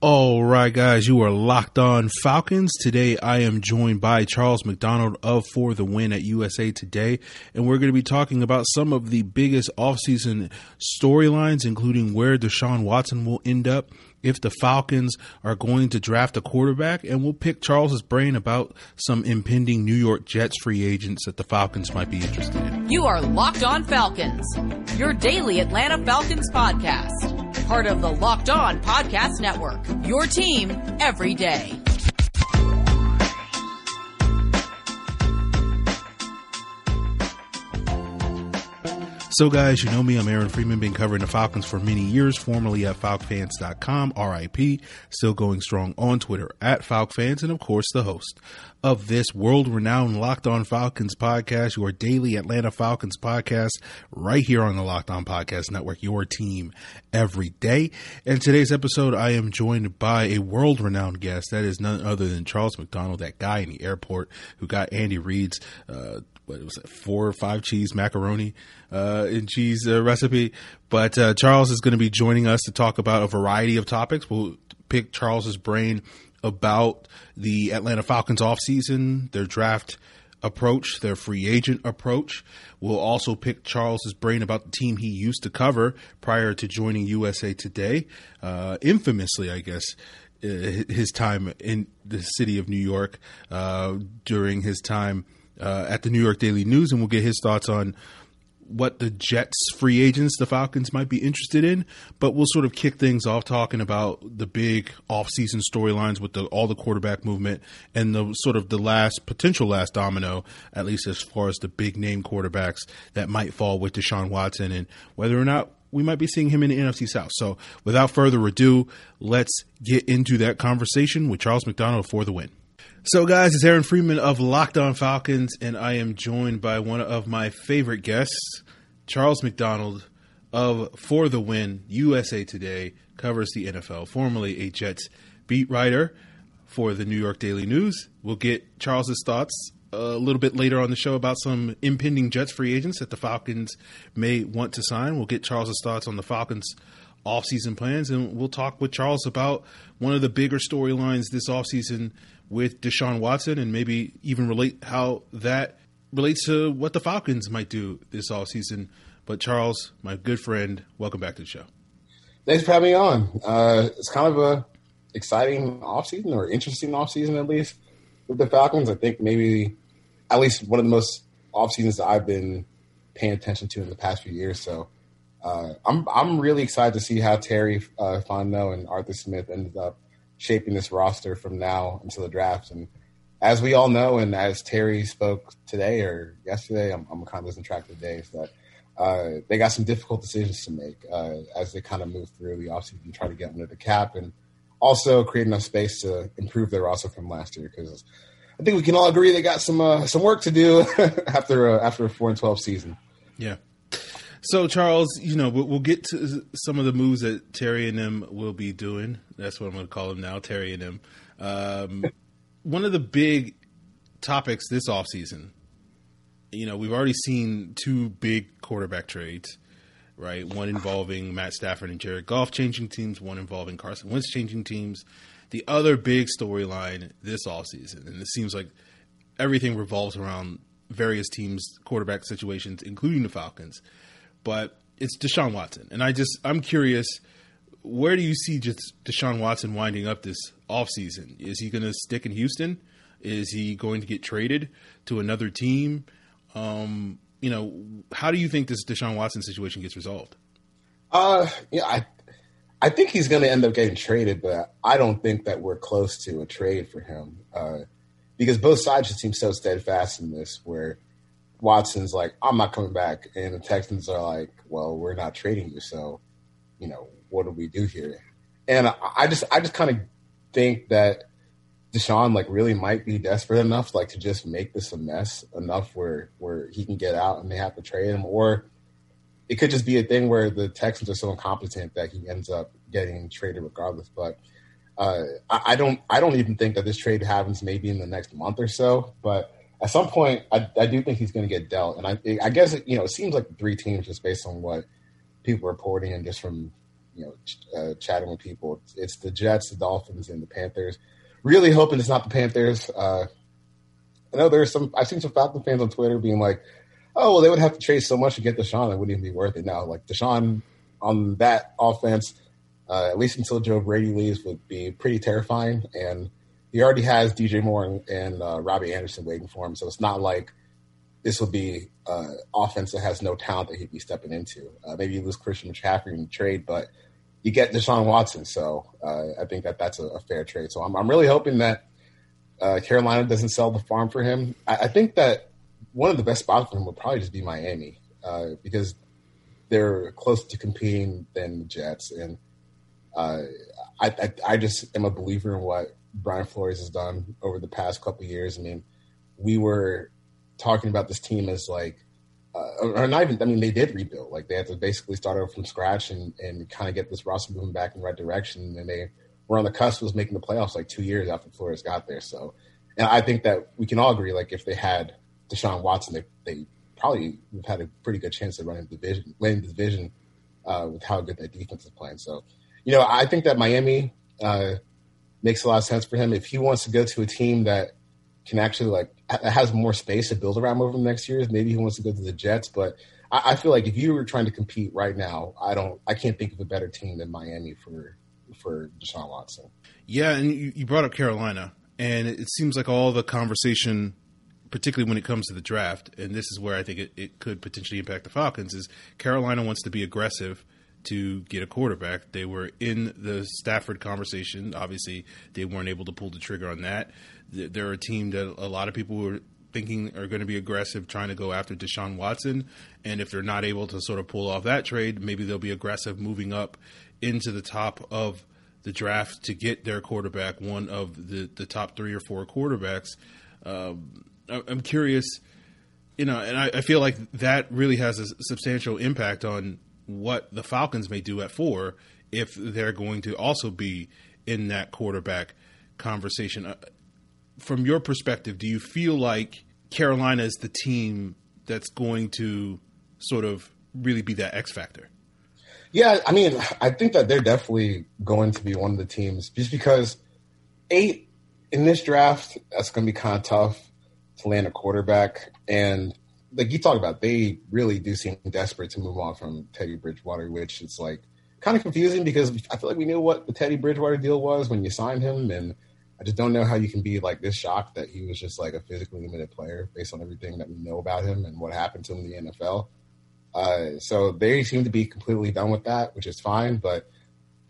All right, guys, you are locked on Falcons. Today, I am joined by Charles McDonald of For the Win at USA Today, and we're going to be talking about some of the biggest offseason storylines, including where Deshaun Watson will end up, if the Falcons are going to draft a quarterback, and we'll pick Charles's brain about some impending New York Jets free agents that the Falcons might be interested in. You are Locked On Falcons, your daily Atlanta Falcons podcast part of the Locked On Podcast Network. Your team every day. So, guys, you know me. I'm Aaron Freeman, been covering the Falcons for many years, formerly at FalcFans.com, RIP, still going strong on Twitter at FalcFans, and of course, the host of this world renowned Locked On Falcons podcast, your daily Atlanta Falcons podcast, right here on the Locked On Podcast Network, your team every day. And today's episode, I am joined by a world renowned guest. That is none other than Charles McDonald, that guy in the airport who got Andy Reid's uh, what was it, four or five cheese macaroni uh, and cheese uh, recipe. But uh, Charles is going to be joining us to talk about a variety of topics. We'll pick Charles's brain about the Atlanta Falcons offseason, their draft approach, their free agent approach. We'll also pick Charles's brain about the team he used to cover prior to joining USA Today, uh, infamously, I guess. Uh, his time in the city of New York uh, during his time uh, at the New York Daily News, and we'll get his thoughts on what the Jets free agents the Falcons might be interested in. But we'll sort of kick things off talking about the big offseason storylines with the, all the quarterback movement and the sort of the last potential last domino, at least as far as the big name quarterbacks that might fall with Deshaun Watson and whether or not we might be seeing him in the NFC South. So without further ado, let's get into that conversation with Charles McDonald for the win. So, guys, it's Aaron Freeman of Locked On Falcons, and I am joined by one of my favorite guests, Charles McDonald of For the Win USA Today, covers the NFL, formerly a Jets beat writer for the New York Daily News. We'll get Charles's thoughts a little bit later on the show about some impending Jets free agents that the Falcons may want to sign. We'll get Charles's thoughts on the Falcons offseason plans, and we'll talk with Charles about one of the bigger storylines this offseason with Deshaun Watson and maybe even relate how that relates to what the Falcons might do this offseason. But Charles, my good friend, welcome back to the show. Thanks for having me on. Uh, it's kind of a exciting offseason or interesting offseason at least with the Falcons. I think maybe at least one of the most off seasons that I've been paying attention to in the past few years. So uh, I'm I'm really excited to see how Terry uh, Fontenot and Arthur Smith ended up shaping this roster from now until the draft. And as we all know, and as Terry spoke today or yesterday, I'm, I'm kind of losing track of the days, that uh, they got some difficult decisions to make uh, as they kind of move through the offseason try to get under the cap and also create enough space to improve their roster from last year because I think we can all agree they got some uh, some work to do after uh, after a four and twelve season. Yeah. So Charles, you know, we'll get to some of the moves that Terry and them will be doing. That's what I'm going to call them now, Terry and them. Um, one of the big topics this offseason, you know, we've already seen two big quarterback trades, right? One involving Matt Stafford and Jared Goff changing teams, one involving Carson Wentz changing teams. The other big storyline this offseason, and it seems like everything revolves around various teams' quarterback situations, including the Falcons but it's Deshaun Watson, and I just I'm curious, where do you see just Deshaun Watson winding up this offseason? Is he going to stick in Houston? Is he going to get traded to another team? Um, you know, how do you think this Deshaun Watson situation gets resolved? Uh, yeah, I I think he's going to end up getting traded, but I don't think that we're close to a trade for him. Uh, because both sides just seem so steadfast in this, where Watson's like, I'm not coming back. And the Texans are like, well, we're not trading you. So, you know, what do we do here? And I, just, I just kind of think that Deshaun like really might be desperate enough like to just make this a mess enough where, where he can get out and they have to trade him. Or it could just be a thing where the Texans are so incompetent that he ends up getting traded regardless. But uh, I, I don't, I don't even think that this trade happens maybe in the next month or so. But at some point, I, I do think he's going to get dealt. And I, I guess, you know, it seems like three teams, just based on what people are reporting and just from, you know, ch- uh, chatting with people, it's the Jets, the Dolphins, and the Panthers. Really hoping it's not the Panthers. Uh, I know there's some. I've seen some Falcon fans on Twitter being like, "Oh, well, they would have to trade so much to get Deshaun; it wouldn't even be worth it." Now, like Deshaun on that offense, uh, at least until Joe Brady leaves, would be pretty terrifying. And he already has DJ Moore and, and uh, Robbie Anderson waiting for him, so it's not like this would be uh, offense that has no talent that he'd be stepping into. Uh, maybe you lose Christian McCaffrey in the trade, but you get Deshaun Watson. So uh, I think that that's a, a, fair trade. So I'm, I'm really hoping that uh, Carolina doesn't sell the farm for him. I, I, think that one of the best spots for him would probably just be Miami uh, because they're closer to competing than the Jets. And I, I, I, just am a believer in what Brian Flores has done over the past couple years. I mean, we were talking about this team as like, uh, or not even, I mean, they did rebuild. Like they had to basically start over from scratch and, and kind of get this roster moving back in the right direction. And they were on the cusp of making the playoffs like two years after Flores got there. So, and I think that we can all agree, like if they had Deshaun Watson, they, they probably would have had a pretty good chance of running the division, winning the division uh, with how good that defense is playing. So, you know, I think that Miami uh, makes a lot of sense for him. If he wants to go to a team that can actually like has more space to build around over the next years. Maybe he wants to go to the Jets, but I, I, feel like if you were trying to compete right now, I don't, I can't think of a better team than Miami for for Deshaun Watson. Yeah, and you, you brought up Carolina, and it seems like all the conversation, particularly when it comes to the draft, and this is where I think it, it could potentially impact the Falcons, is Carolina wants to be aggressive to get a quarterback. They were in the Stafford conversation. Obviously, they weren't able to pull the trigger on that they're a team that a lot of people were thinking are going to be aggressive trying to go after Deshaun Watson. And if they're not able to sort of pull off that trade, maybe they'll be aggressive moving up into the top of the draft to get their quarterback, one of the, the top three or four quarterbacks. Um, I'm curious, you know, and I, I, feel like that really has a substantial impact on what the Falcons may do at four if they're going to also be in that quarterback conversation. Uh, from your perspective, do you feel like Carolina is the team that's going to sort of really be that X factor? Yeah, I mean, I think that they're definitely going to be one of the teams just because eight in this draft, that's going to be kind of tough to land a quarterback. And like you talk about, they really do seem desperate to move on from Teddy Bridgewater, which is like kind of confusing because I feel like we knew what the Teddy Bridgewater deal was when you signed him and – I just don't know how you can be like this shocked that he was just like a physically limited player based on everything that we know about him and what happened to him in the NFL. Uh, so they seem to be completely done with that, which is fine. But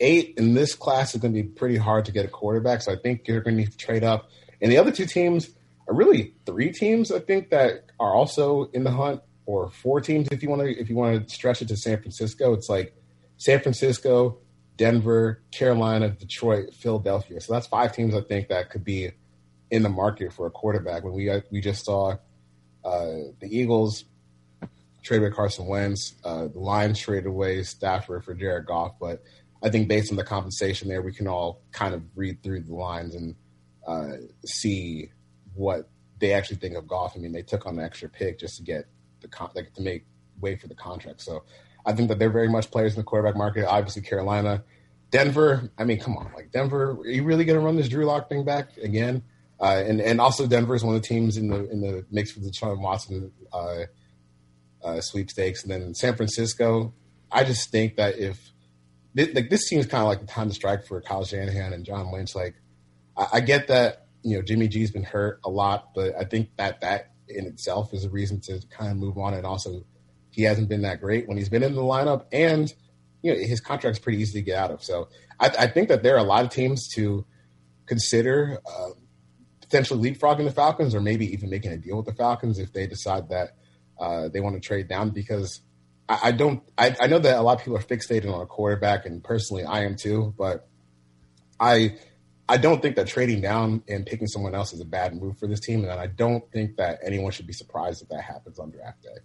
eight in this class is going to be pretty hard to get a quarterback. So I think you're going to need to trade up. And the other two teams are really three teams. I think that are also in the hunt, or four teams if you want to if you want to stretch it to San Francisco. It's like San Francisco, Denver, Carolina, Detroit, Philadelphia. So that's five teams I think that could be in the market for a quarterback. When we uh, we just saw uh, the Eagles trade away Carson Wentz, uh, the Lions traded away Stafford for Jared Goff, but I think based on the compensation there, we can all kind of read through the lines and uh, see what they actually think of Goff. I mean, they took on the extra pick just to get the con- like, to make way for the contract. So I think that they're very much players in the quarterback market. Obviously, Carolina, Denver. I mean, come on, like Denver, are you really going to run this Drew Lock thing back again? Uh, and and also Denver is one of the teams in the in the mix for Deshaun Watson uh, uh, sweepstakes, and then San Francisco. I just think that if like this seems kind of like the time to strike for Kyle Shanahan and John Lynch. Like, I, I get that you know Jimmy G's been hurt a lot, but I think that that in itself is a reason to kind of move on and also he hasn't been that great when he's been in the lineup, and you know his contract's pretty easy to get out of. So I, I think that there are a lot of teams to consider uh, potentially leapfrogging the Falcons, or maybe even making a deal with the Falcons if they decide that uh, they want to trade down. Because I, don't, I, I know that a lot of people are fixated on a quarterback, and personally I am too. But I I don't think that trading down and picking someone else is a bad move for this team, and I don't think that anyone should be surprised if that happens on draft day.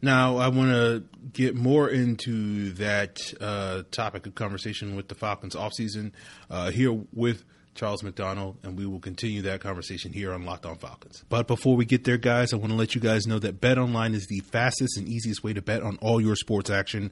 Now, I want to get more into that uh, topic of conversation with the Falcons offseason uh, here with Charles McDonald, and we will continue that conversation here on Locked On Falcons. But before we get there, guys, I want to let you guys know that Bet Online is the fastest and easiest way to bet on all your sports action.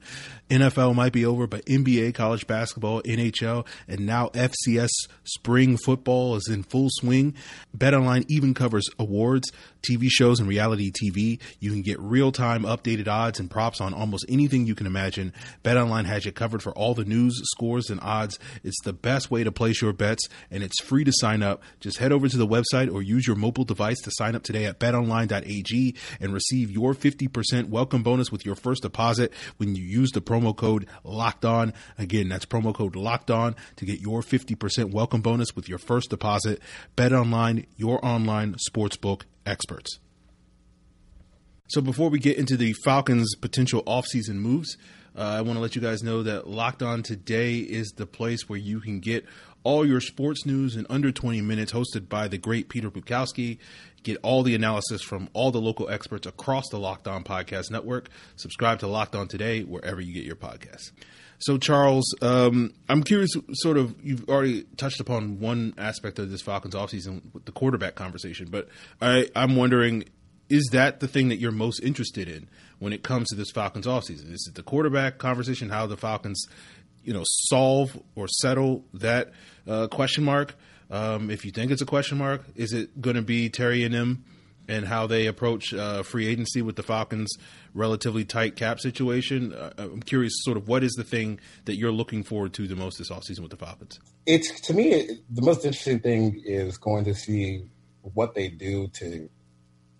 NFL might be over, but NBA, college basketball, NHL, and now FCS spring football is in full swing. Bet Online even covers awards, TV shows, and reality TV. You can get real time updated odds and props on almost anything you can imagine. Bet Online has you covered for all the news, scores, and odds. It's the best way to place your bets and it's free to sign up. Just head over to the website or use your mobile device to sign up today at betonline.ag and receive your 50% welcome bonus with your first deposit when you use the promo code locked on. Again, that's promo code locked on to get your 50% welcome bonus with your first deposit. Bet online, your online sportsbook experts. So before we get into the Falcons' potential offseason moves, uh, I want to let you guys know that Locked On Today is the place where you can get all your sports news in under 20 minutes, hosted by the great Peter Bukowski. Get all the analysis from all the local experts across the Locked On Podcast Network. Subscribe to Locked On Today wherever you get your podcasts. So, Charles, um, I'm curious. Sort of, you've already touched upon one aspect of this Falcons offseason with the quarterback conversation, but I, I'm wondering, is that the thing that you're most interested in when it comes to this Falcons offseason? Is it the quarterback conversation? How the Falcons, you know, solve or settle that uh, question mark? Um, if you think it's a question mark, is it going to be Terry and him and how they approach uh, free agency with the Falcons' relatively tight cap situation? Uh, I'm curious, sort of, what is the thing that you're looking forward to the most this offseason with the Falcons? It's to me the most interesting thing is going to see what they do to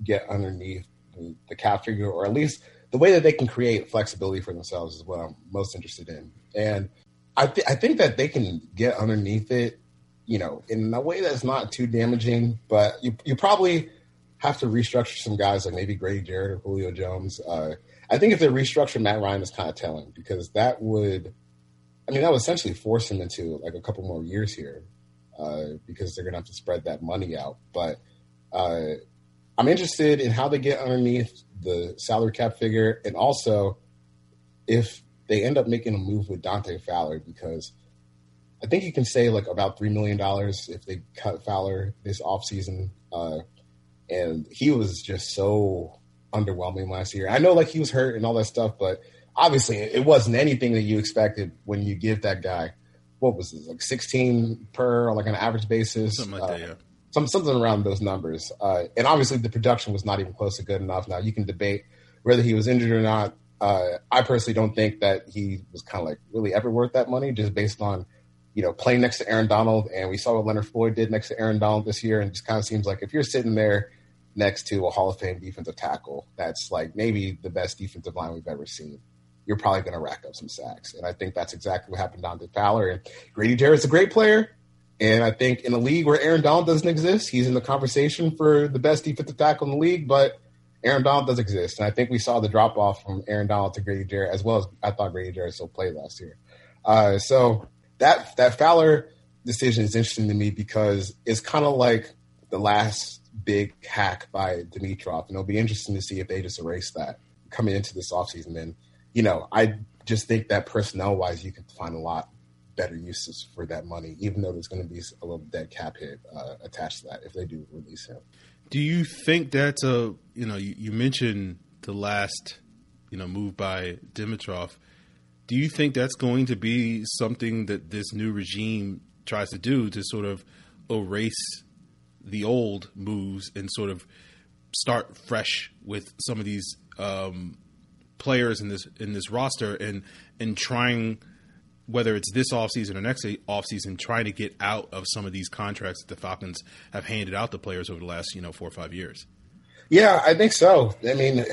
get underneath the, the cap figure, or at least the way that they can create flexibility for themselves is what I'm most interested in. And I, th- I think that they can get underneath it, you know, in a way that's not too damaging. But you you probably have to restructure some guys like maybe Grady Jarrett or Julio Jones. Uh, I think if they restructure Matt Ryan, is kind of telling because that would, I mean, that would essentially force him into like a couple more years here uh, because they're going to have to spread that money out. But uh, I'm interested in how they get underneath the salary cap figure and also if they end up making a move with Dante Fowler because I think you can say like about three million dollars if they cut Fowler this offseason. Uh, and he was just so underwhelming last year. I know like he was hurt and all that stuff, but obviously it wasn't anything that you expected when you give that guy what was this like 16 per like an average basis, something like uh, that, yeah. Some, something around those numbers. Uh, and obviously the production was not even close to good enough. Now you can debate whether he was injured or not. Uh, I personally don't think that he was kind of like really ever worth that money, just based on you know playing next to Aaron Donald, and we saw what Leonard Floyd did next to Aaron Donald this year, and just kind of seems like if you're sitting there next to a Hall of Fame defensive tackle, that's like maybe the best defensive line we've ever seen. You're probably going to rack up some sacks, and I think that's exactly what happened to Fowler. And Grady Jarrett's a great player, and I think in a league where Aaron Donald doesn't exist, he's in the conversation for the best defensive tackle in the league, but Aaron Donald does exist, and I think we saw the drop off from Aaron Donald to Grady Jarrett as well as I thought Grady Jarrett still played last year. Uh, so that that Fowler decision is interesting to me because it's kind of like the last big hack by Dimitroff, and it'll be interesting to see if they just erase that coming into this offseason. And you know, I just think that personnel wise, you can find a lot better uses for that money, even though there's going to be a little dead cap hit uh, attached to that if they do release him. Do you think that's a you know you, you mentioned the last you know move by Dimitroff? Do you think that's going to be something that this new regime tries to do to sort of erase the old moves and sort of start fresh with some of these um, players in this in this roster and and trying whether it's this offseason or next offseason, trying to get out of some of these contracts that the Falcons have handed out to players over the last, you know, four or five years. Yeah, I think so. I mean,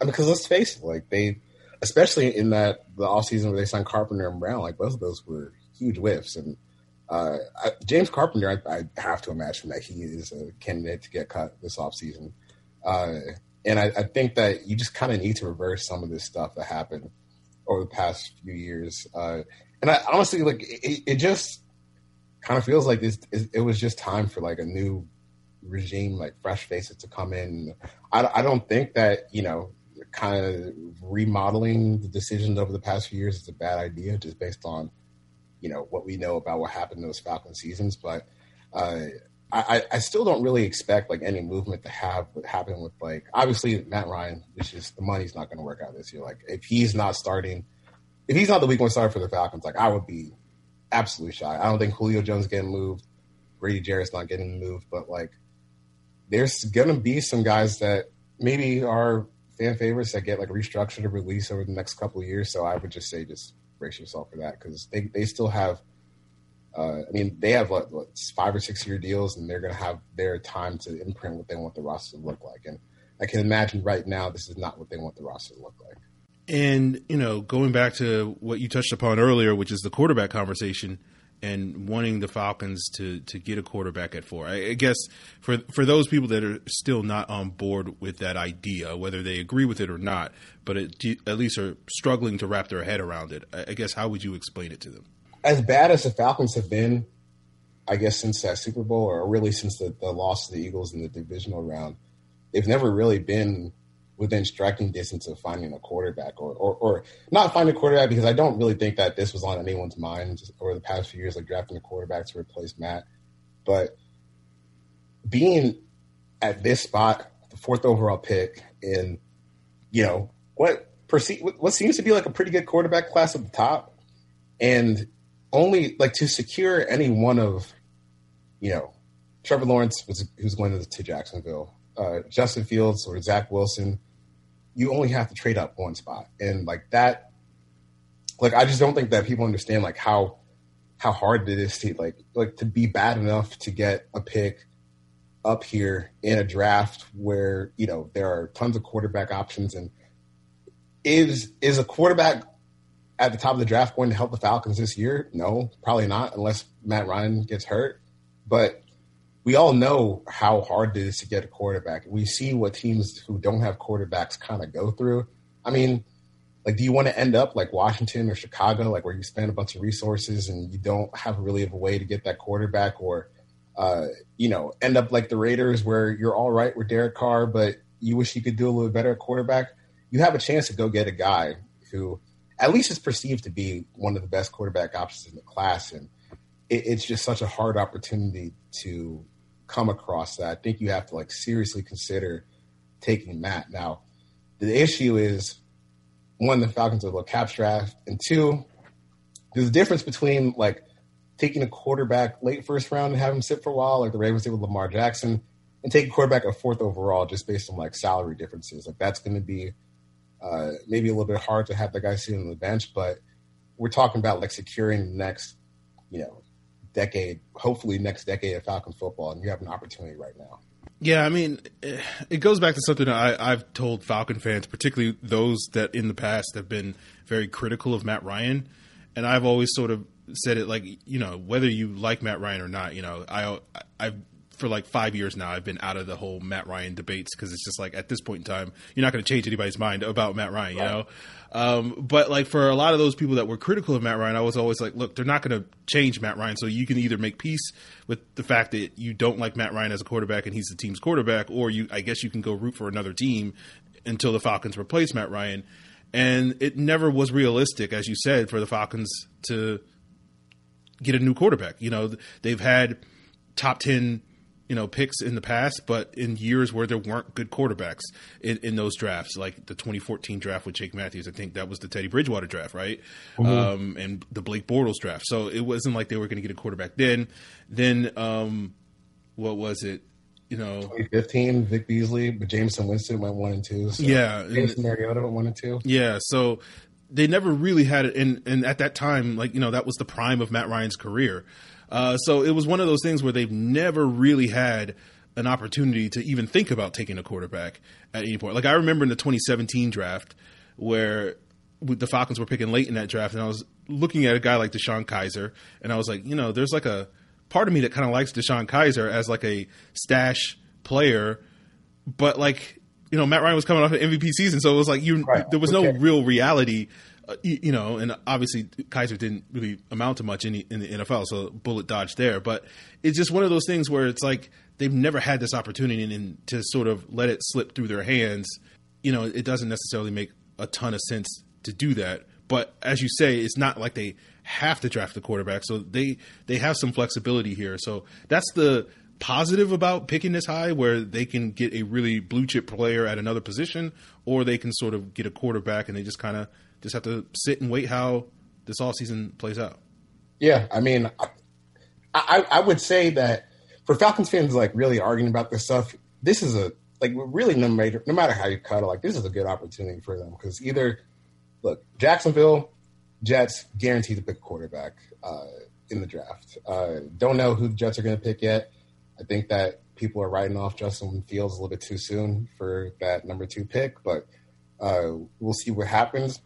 because let's face it, like they, especially in that the offseason where they signed Carpenter and Brown, like both of those were huge whiffs. And uh, I, James Carpenter, I, I, have to imagine that he is a candidate to get cut this offseason. Uh, and I, I think that you just kind of need to reverse some of this stuff that happened over the past few years. Uh, and I honestly like it, it just kind of feels like this, it was just time for like a new regime, like fresh faces to come in. I, I don't think that, you know, kind of remodeling the decisions over the past few years is a bad idea just based on, you know what we know about what happened in those Falcon seasons, but uh, I, I still don't really expect like any movement to have what happened with like obviously Matt Ryan. It's just the money's not going to work out this year. Like if he's not starting, if he's not the week one starter for the Falcons, like I would be absolutely shocked. I don't think Julio Jones getting moved, Grady Jarrett's not getting moved, but like there's going to be some guys that maybe are fan favorites that get like restructured or released over the next couple of years. So I would just say just brace yourself for that because they they still have uh, I mean, they have what, what, five or six year deals, and they're going to have their time to imprint what they want the roster to look like. And I can imagine right now, this is not what they want the roster to look like. And you know, going back to what you touched upon earlier, which is the quarterback conversation, and wanting the Falcons to to get a quarterback at four. I, I guess for for those people that are still not on board with that idea, whether they agree with it or not, but it, at least are struggling to wrap their head around it. I, I guess how would you explain it to them? As bad as the Falcons have been, I guess since that Super Bowl, or really since the, the loss to the Eagles in the divisional round, they've never really been within striking distance of finding a quarterback, or, or, or not finding a quarterback because I don't really think that this was on anyone's mind over the past few years, like drafting a quarterback to replace Matt. But being at this spot, the fourth overall pick, in you know what what seems to be like a pretty good quarterback class at the top, and only like to secure any one of, you know, Trevor Lawrence was who's going to, to Jacksonville, uh, Justin Fields or Zach Wilson. You only have to trade up one spot, and like that, like I just don't think that people understand like how how hard it is to like like to be bad enough to get a pick up here in a draft where you know there are tons of quarterback options and is is a quarterback at the top of the draft going to help the Falcons this year? No, probably not, unless Matt Ryan gets hurt. But we all know how hard it is to get a quarterback. We see what teams who don't have quarterbacks kind of go through. I mean, like, do you want to end up like Washington or Chicago, like where you spend a bunch of resources and you don't have really of a way to get that quarterback, or uh, you know, end up like the Raiders where you're all right with Derek Carr, but you wish you could do a little better at quarterback? You have a chance to go get a guy who at least is perceived to be one of the best quarterback options in the class. And it, it's just such a hard opportunity to come across that. I think you have to like seriously consider taking Matt. Now, the issue is one, the Falcons are a low cap draft, and two, there's a difference between like taking a quarterback late first round and have him sit for a while, like the Ravens did with Lamar Jackson, and taking a quarterback a fourth overall just based on like salary differences. Like that's going to be uh, maybe a little bit hard to have the guy sitting on the bench, but we're talking about like securing the next, you know, decade, hopefully next decade of Falcon football, and you have an opportunity right now. Yeah, I mean, it goes back to something I, I've told Falcon fans, particularly those that in the past have been very critical of Matt Ryan, and I've always sort of said it like, you know, whether you like Matt Ryan or not, you know, I I've for like five years now, I've been out of the whole Matt Ryan debates because it's just like at this point in time, you're not going to change anybody's mind about Matt Ryan, you right. know. Um, but like for a lot of those people that were critical of Matt Ryan, I was always like, look, they're not going to change Matt Ryan, so you can either make peace with the fact that you don't like Matt Ryan as a quarterback and he's the team's quarterback, or you, I guess, you can go root for another team until the Falcons replace Matt Ryan. And it never was realistic, as you said, for the Falcons to get a new quarterback. You know, they've had top ten you know picks in the past, but in years where there weren't good quarterbacks in, in those drafts, like the 2014 draft with Jake Matthews, I think that was the Teddy Bridgewater draft, right? Mm-hmm. Um, and the Blake Bortles draft. So it wasn't like they were going to get a quarterback then. Then um, what was it? You know, 2015, Vic Beasley, but Jameis Winston went one and two. So yeah, Jameson Mariota went one and two. Yeah, so they never really had it, and and at that time, like you know, that was the prime of Matt Ryan's career. Uh, so it was one of those things where they've never really had an opportunity to even think about taking a quarterback at any point. Like I remember in the 2017 draft where the Falcons were picking late in that draft, and I was looking at a guy like DeShone Kizer, and I was like, you know, there's like a part of me that kind of likes DeShone Kizer as like a stash player, but like you know, Matt Ryan was coming off an MVP season, so it was like you right. there was no real reality uh, you, know, and obviously Kizer didn't really amount to much in the, in the NFL, so bullet dodged there. But it's just one of those things where it's like they've never had this opportunity and to sort of let it slip through their hands. You know, it doesn't necessarily make a ton of sense to do that. But as you say, it's not like they have to draft the quarterback. So they they have some flexibility here. So that's the positive about picking this high, where they can get a really blue chip player at another position, or they can sort of get a quarterback and they just kind of just have to sit and wait how this all season plays out. Yeah, I mean, I, I, I would say that for Falcons fans, like really arguing about this stuff, this is a like really no matter no matter how you cut it, like this is a good opportunity for them because either look Jacksonville Jets guaranteed to pick a quarterback uh, in the draft. Uh, don't know who the Jets are going to pick yet. I think that people are writing off Justin Fields a little bit too soon for that number two pick, but uh, we'll see what happens.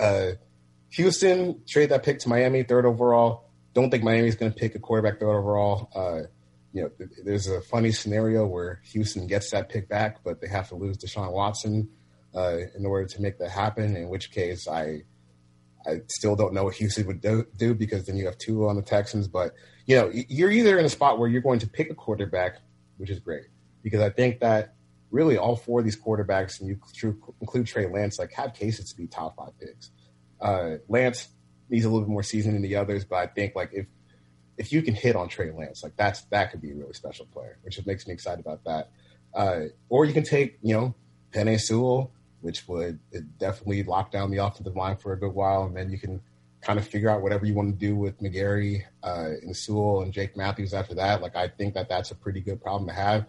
Uh, Houston trade that pick to Miami, third overall. Don't think Miami's going to pick a quarterback third overall. Uh, you know, there's a funny scenario where Houston gets that pick back, but they have to lose Deshaun Watson uh, in order to make that happen. In which case, I I still don't know what Houston would do, do because then you have two on the Texans. But you know, you're either in a spot where you're going to pick a quarterback, which is great because I think that really all four of these quarterbacks, and you include Trey Lance, like have cases to be top five picks. Uh, Lance needs a little bit more season than the others, but I think like if if you can hit on Trey Lance, like that's that could be a really special player, which makes me excited about that. Uh, or you can take you know Penei Sewell, which would definitely lock down the offensive line for a good while, and then you can kind of figure out whatever you want to do with McGary uh, and Sewell and Jake Matthews after that. Like I think that that's a pretty good problem to have.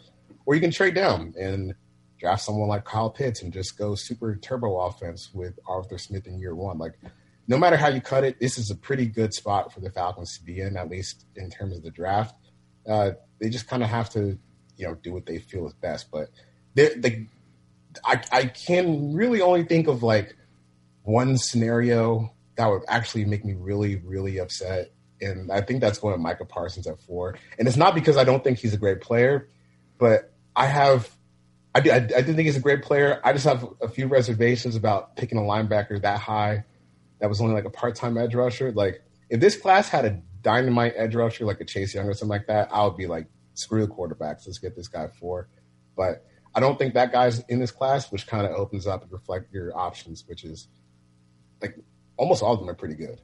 Or you can trade down and draft someone like Kyle Pitts and just go super turbo offense with Arthur Smith in year one. Like no matter how you cut it, this is a pretty good spot for the Falcons to be in, at least in terms of the draft. Uh, they just kind of have to, you know, do what they feel is best. But I, I can really only think of like one scenario that would actually make me really, really upset. And I think that's going to Micah Parsons at four. And it's not because I don't think he's a great player, but I have, I do, I, I do think he's a great player. I just have a few reservations about picking a linebacker that high that was only like a part time edge rusher. Like, if this class had a dynamite edge rusher like a Chase Young or something like that, I would be like, screw the quarterbacks. Let's get this guy four. But I don't think that guy's in this class, which kind of opens up and reflect your options, which is like almost all of them are pretty good.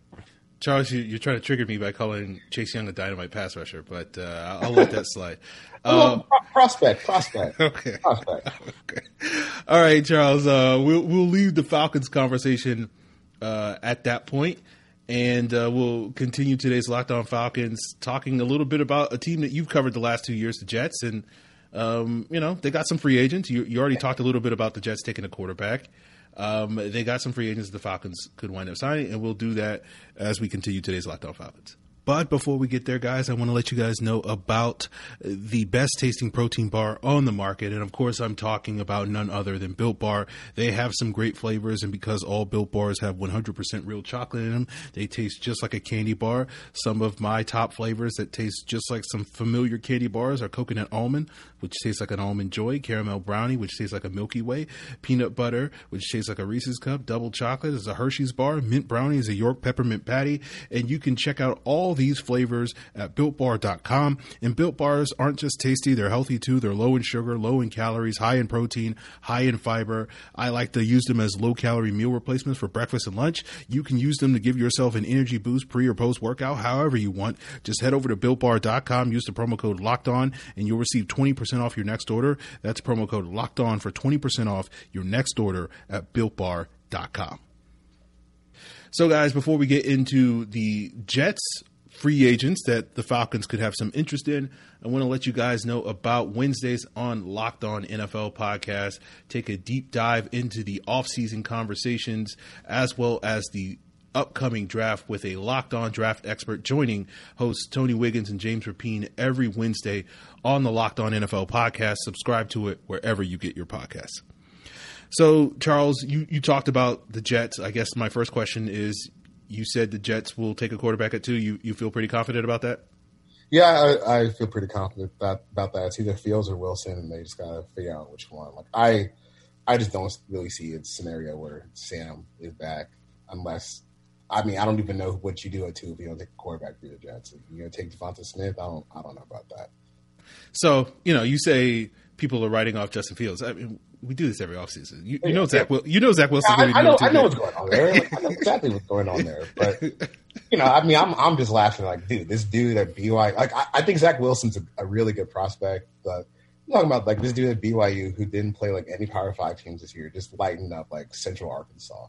Charles, you, are trying to trigger me by calling Chase Young a dynamite pass rusher, but uh, I'll let that slide. Uh, prospect, prospect. Okay. Prospect. okay. All right, Charles. Uh, we'll we'll leave the Falcons conversation uh, at that point, and uh, we'll continue today's Locked On Falcons, talking a little bit about a team that you've covered the last two years, the Jets, and um, you know, they got some free agents. You, you, already talked a little bit about the Jets taking a quarterback. Um, they got some free agents the Falcons could wind up signing, and we'll do that as we continue today's Locked On Falcons. But before we get there, guys, I want to let you guys know about the best tasting protein bar on the market. And of course, I'm talking about none other than Built Bar. They have some great flavors, and because all Built Bars have 100% real chocolate in them, they taste just like a candy bar. Some of my top flavors that taste just like some familiar candy bars are coconut almond, which tastes like an almond joy, caramel brownie, which tastes like a Milky Way, peanut butter, which tastes like a Reese's cup, double chocolate is a Hershey's bar, mint brownie is a York peppermint patty, and you can check out all these flavors at builtbar.com. And built bars aren't just tasty, they're healthy too. They're low in sugar, low in calories, high in protein, high in fiber. I like to use them as low calorie meal replacements for breakfast and lunch. You can use them to give yourself an energy boost pre or post workout, however you want. Just head over to builtbar.com, use the promo code locked on, and you'll receive 20% off your next order. That's promo code locked on for 20% off your next order at builtbar.com. So, guys, before we get into the Jets free agents that the Falcons could have some interest in, I want to let you guys know about Wednesdays on Locked On NFL podcast. Take a deep dive into the offseason conversations as well as the upcoming draft with a locked on draft expert joining hosts Tony Wiggins and James Rapine every Wednesday on the Locked On NFL podcast. Subscribe to it wherever you get your podcasts. So, Charles, you, you talked about the Jets. I guess my first question is you said the Jets will take a quarterback at two. You you feel pretty confident about that? Yeah, I, I feel pretty confident about, about that. It's either Fields or Wilson, and they just gotta figure out which one. Like I, I just don't really see a scenario where Sam is back unless. I mean, I don't even know what you do at two if you don't take a quarterback for the Jets. If you're gonna take Devonta Smith, I don't, I don't know about that. So you know, you say people are writing off Justin Fields. I mean, we do this every offseason. You, you know Zach. Will, you know Zach Wilson. Yeah, I, I, know. I know what's going on there. I know exactly what's going on there. But you know, I mean, I'm I'm just laughing like, dude, this dude at BYU, like, I, I think Zach Wilson's a, a, really good prospect, but I'm talking about like this dude at BYU who didn't play like any Power Five teams this year, just lighting up like Central Arkansas,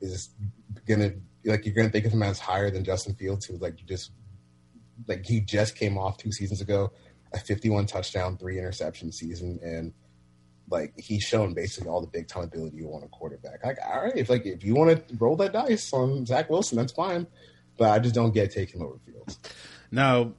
is gonna like you're gonna think of him as higher than Justin Fields, who like just like he just came off two seasons ago, a 51 touchdown, three interception season, and like he's shown basically all the big time ability you want a quarterback. Like, all right, if like if you want to roll that dice on Zach Wilson, that's fine. But I just don't get taking over Fields. Now,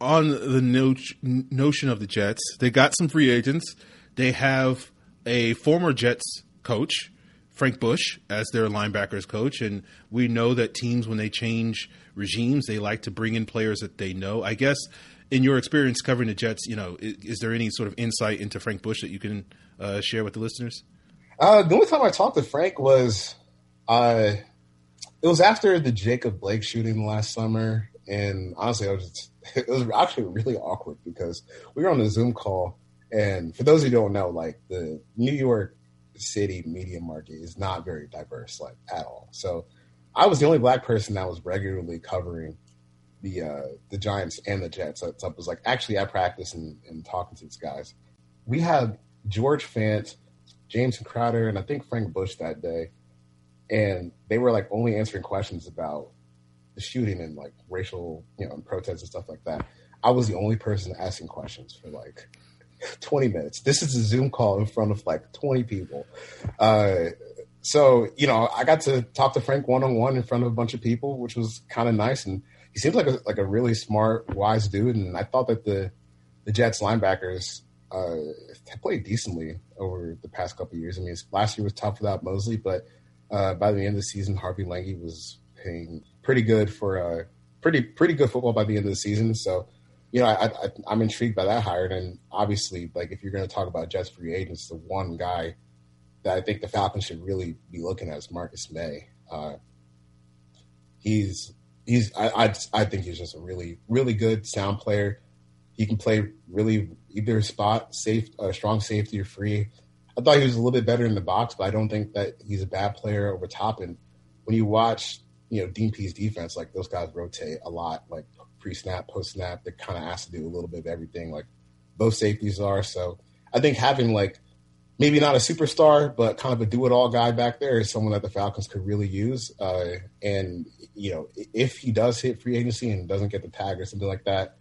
on the no- notion of the Jets, they got some free agents. They have a former Jets coach, Frank Bush, as their linebackers coach, and we know that teams when they change regimes, they like to bring in players that they know. I guess in your experience covering the Jets, you know, is, is there any sort of insight into Frank Bush that you can uh, share with the listeners? Uh, the only time I talked to Frank was uh, it was after the Jacob Blake shooting last summer, and honestly, I was just, it was actually really awkward because we were on a Zoom call, and for those who don't know, like the New York City media market is not very diverse, like at all. So I was the only black person that was regularly covering the uh, the Giants and the Jets. So I was like actually I practice and, and talking to these guys. We had George Fant, Jamison Crowder, and I think Frank Bush that day, and they were like only answering questions about the shooting and like racial, you know, and protests and stuff like that. I was the only person asking questions for like 20 minutes. This is a Zoom call in front of like 20 people. Uh, so, you know, I got to talk to Frank one on one in front of a bunch of people, which was kind of nice. And he seems like a, like a really smart, wise dude. And I thought that the, the Jets linebackers uh, played decently over the past couple years. I mean, last year was tough without Mosley, but uh, by the end of the season, Harvey Langi was playing pretty good for uh, pretty pretty good football by the end of the season. So, you know, I, am intrigued by that hire. And obviously, like if you're going to talk about Jets free agents, the one guy that I think the Falcons should really be looking at is Marcus Maye. Uh, he's he's I, I I think he's just a really really good sound player. He can play really either spot, safe, uh, strong safety or free. I thought he was a little bit better in the box, but I don't think that he's a bad player over top. And when you watch, you know, Dean Pees defense, like those guys rotate a lot, like pre snap, post snap. that kind of has to do a little bit of everything, like both safeties are. So I think having like maybe not a superstar, but kind of a do it all guy back there is someone that the Falcons could really use. Uh, and you know, if he does hit free agency and doesn't get the tag or something like that,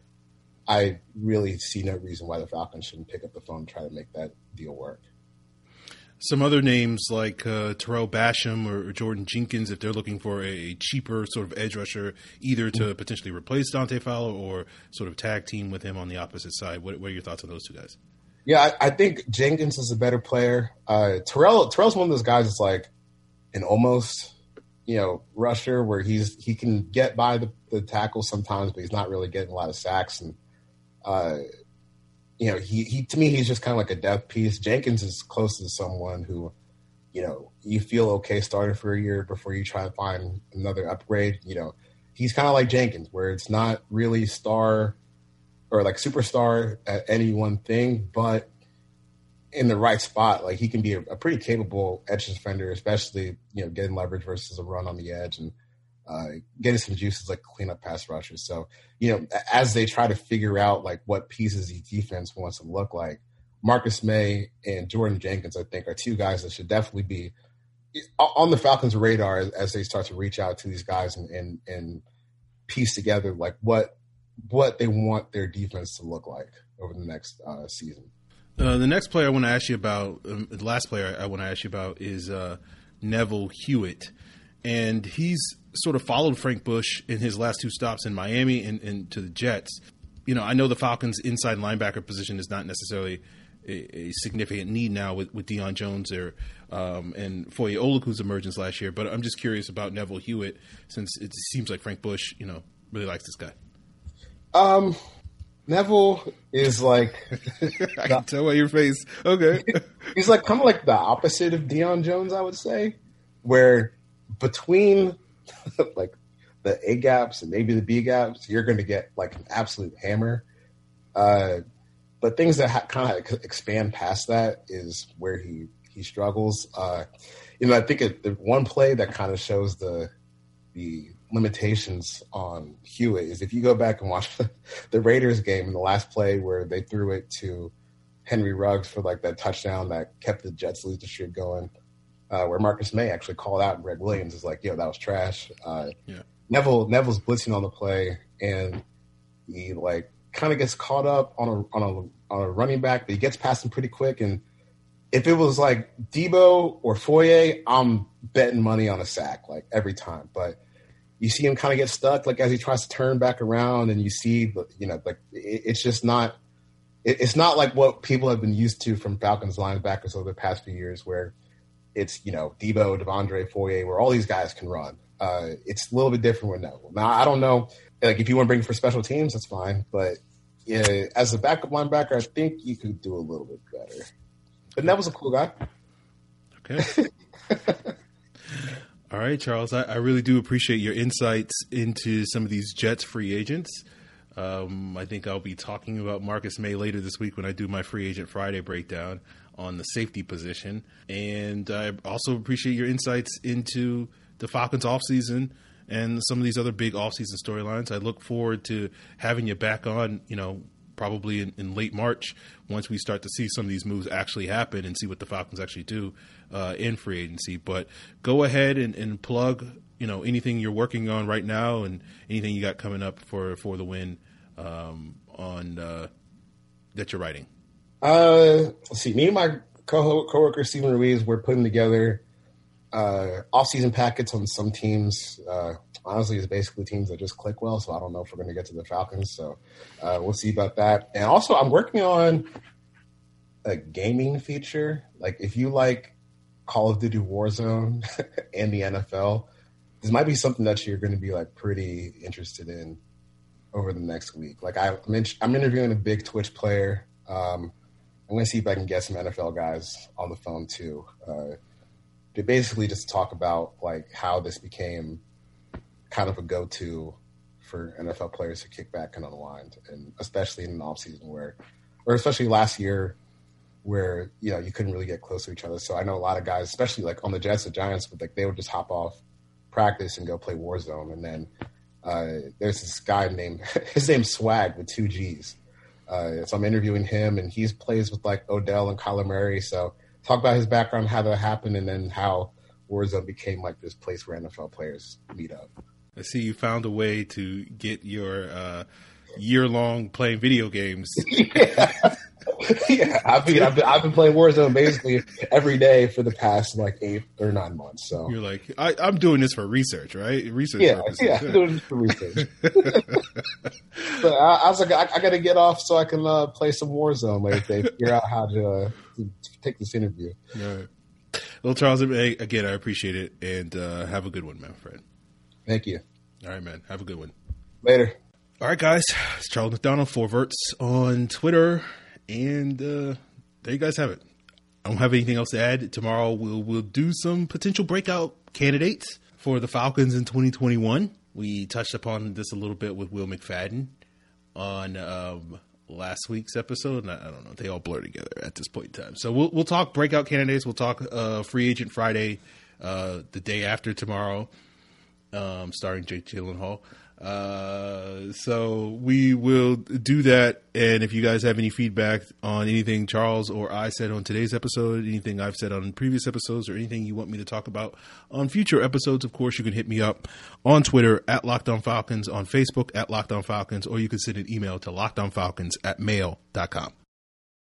I really see no reason why the Falcons shouldn't pick up the phone and try to make that deal work. Some other names like uh, Tarell Basham or, Jordan Jenkins, if they're looking for a cheaper sort of edge rusher, either to mm-hmm. potentially replace Dante Fowler or sort of tag team with him on the opposite side. What, what are your thoughts on those two guys? Yeah, I, I think Jenkins is a better player. Uh, Tarell Tarell's one of those guys that's like an almost you know rusher where he's he can get by the, the tackle sometimes, but he's not really getting a lot of sacks and uh, you know, he, he to me he's just kind of like a depth piece. Jenkins is close to someone who, you know, you feel okay starting for a year before you try to find another upgrade. You know, he's kind of like Jenkins, where it's not really star or like superstar at any one thing, but in the right spot, like he can be a, a pretty capable edge defender, especially you know getting leverage versus a run on the edge and uh, getting some juices like cleanup pass rushers. So, you know, as they try to figure out like what pieces the defense wants to look like, Marcus Maye and Jordan Jenkins, I think, are two guys that should definitely be on the Falcons' radar as, as they start to reach out to these guys and, and, and piece together like what what they want their defense to look like over the next uh, season. Uh, the next player I want to ask you about, um, the last player I want to ask you about is uh, Neville Hewitt, and he's sort of followed Frank Bush in his last two stops in Miami and, and to the Jets. You know, I know the Falcons' inside linebacker position is not necessarily a, a significant need now with, with Deion Jones there um, and Foye Oluokun's emergence last year. But I'm just curious about Neville Hewitt since it seems like Frank Bush, you know, really likes this guy. Um, Neville is like I can tell by your face. Okay, he's like kind of like the opposite of Deion Jones, I would say, where between like the A gaps and maybe the B gaps, you're going to get like an absolute hammer. Uh, but things that ha- kind of expand past that is where he he struggles. Uh, you know, I think it, the one play that kind of shows the the limitations on Hewitt is if you go back and watch the Raiders game in the last play where they threw it to Henry Ruggs for like that touchdown that kept the Jets lead the streak going, uh, where Marcus Maye actually called out Gregg Williams is like, yo, that was trash. Uh, yeah. Neville Neville's blitzing on the play and he like kind of gets caught up on a on a on a running back, but he gets past him pretty quick. And if it was like Debo or Foye, I'm betting money on a sack like every time. But you see him kind of get stuck, like as he tries to turn back around, and you see, you know, like it, it's just not. It, it's not like what people have been used to from Falcons linebackers over the past few years, where it's you know Deebo, De'Vondre, Foye, where all these guys can run. Uh, it's a little bit different with Neville. Now I don't know, like if you want to bring for special teams, that's fine, but yeah, as a backup linebacker, I think you could do a little bit better. But Neville's a cool guy. Okay. All right, Charles. I, I, really do appreciate your insights into some of these Jets free agents. Um, I think I'll be talking about Marcus Maye later this week when I do my free agent Friday breakdown on the safety position. And I also appreciate your insights into the Falcons offseason and some of these other big offseason storylines. I look forward to having you back on, you know, probably in, in, late March once we start to see some of these moves actually happen and see what the Falcons actually do uh, in free agency. But go ahead and, and, plug, you know, anything you're working on right now and anything you got coming up for for the win um, on uh, that you're writing. Uh, let's see. Me and my co coworker Steven Ruiz, we're putting together uh, off-season packets on some teams. Uh, honestly, it's basically teams that just click well. So I don't know if we're going to get to the Falcons. So uh, we'll see about that. And also, I'm working on a gaming feature. Like if you like Call of Duty Warzone and the NFL, this might be something that you're going to be like pretty interested in over the next week. Like I, I'm interviewing a big Twitch player. Um, I'm going to see if I can get some NFL guys on the phone too. Uh, to basically just talk about like how this became kind of a go-to for NFL players to kick back and unwind, and especially in an off season where, or especially last year, where you know you couldn't really get close to each other. So I know a lot of guys, especially like on the Jets and Giants, but like they would just hop off practice and go play Warzone, and then uh, there's this guy named his name's Swag with two G's. Uh, so I'm interviewing him, and he plays with like Odell and Kyler Murray. So talk about his background, how that happened, and then how Warzone became like this place where NFL players meet up. I see you found a way to get your uh, year long playing video games. yeah. yeah, I've been, I've been, I've been playing Warzone basically every day for the past like eight or nine months. So you're like, I, am doing this for research, right? Research. Yeah, purposes. yeah, I'm doing this for research. but I, I, was like, I, I got to get off so I can uh, play some Warzone later. They figure out how to, uh, to take this interview. Right. Well, Charles, again, I appreciate it, and uh, have a good one, my friend. Thank you. All right, man. Have a good one. Later. All right, guys. It's Charles McDonald, FourVerts on Twitter. And uh, there you guys have it. I don't have anything else to add. Tomorrow we'll we'll do some potential breakout candidates for the Falcons in 2021. We touched upon this a little bit with Will McFadden on um, last week's episode. And I, I, don't know; they all blur together at this point in time. So we'll we'll talk breakout candidates. We'll talk uh, free agent Friday, uh, the day after tomorrow um, starring Jake Gyllenhaal. Uh, so we will do that. And if you guys have any feedback on anything Charles or I said on today's episode, anything I've said on previous episodes, or anything you want me to talk about on future episodes, of course, you can hit me up on Twitter at Locked On Falcons, on Facebook at Locked On Falcons, or you can send an email to lockedonfalcons at mail.com.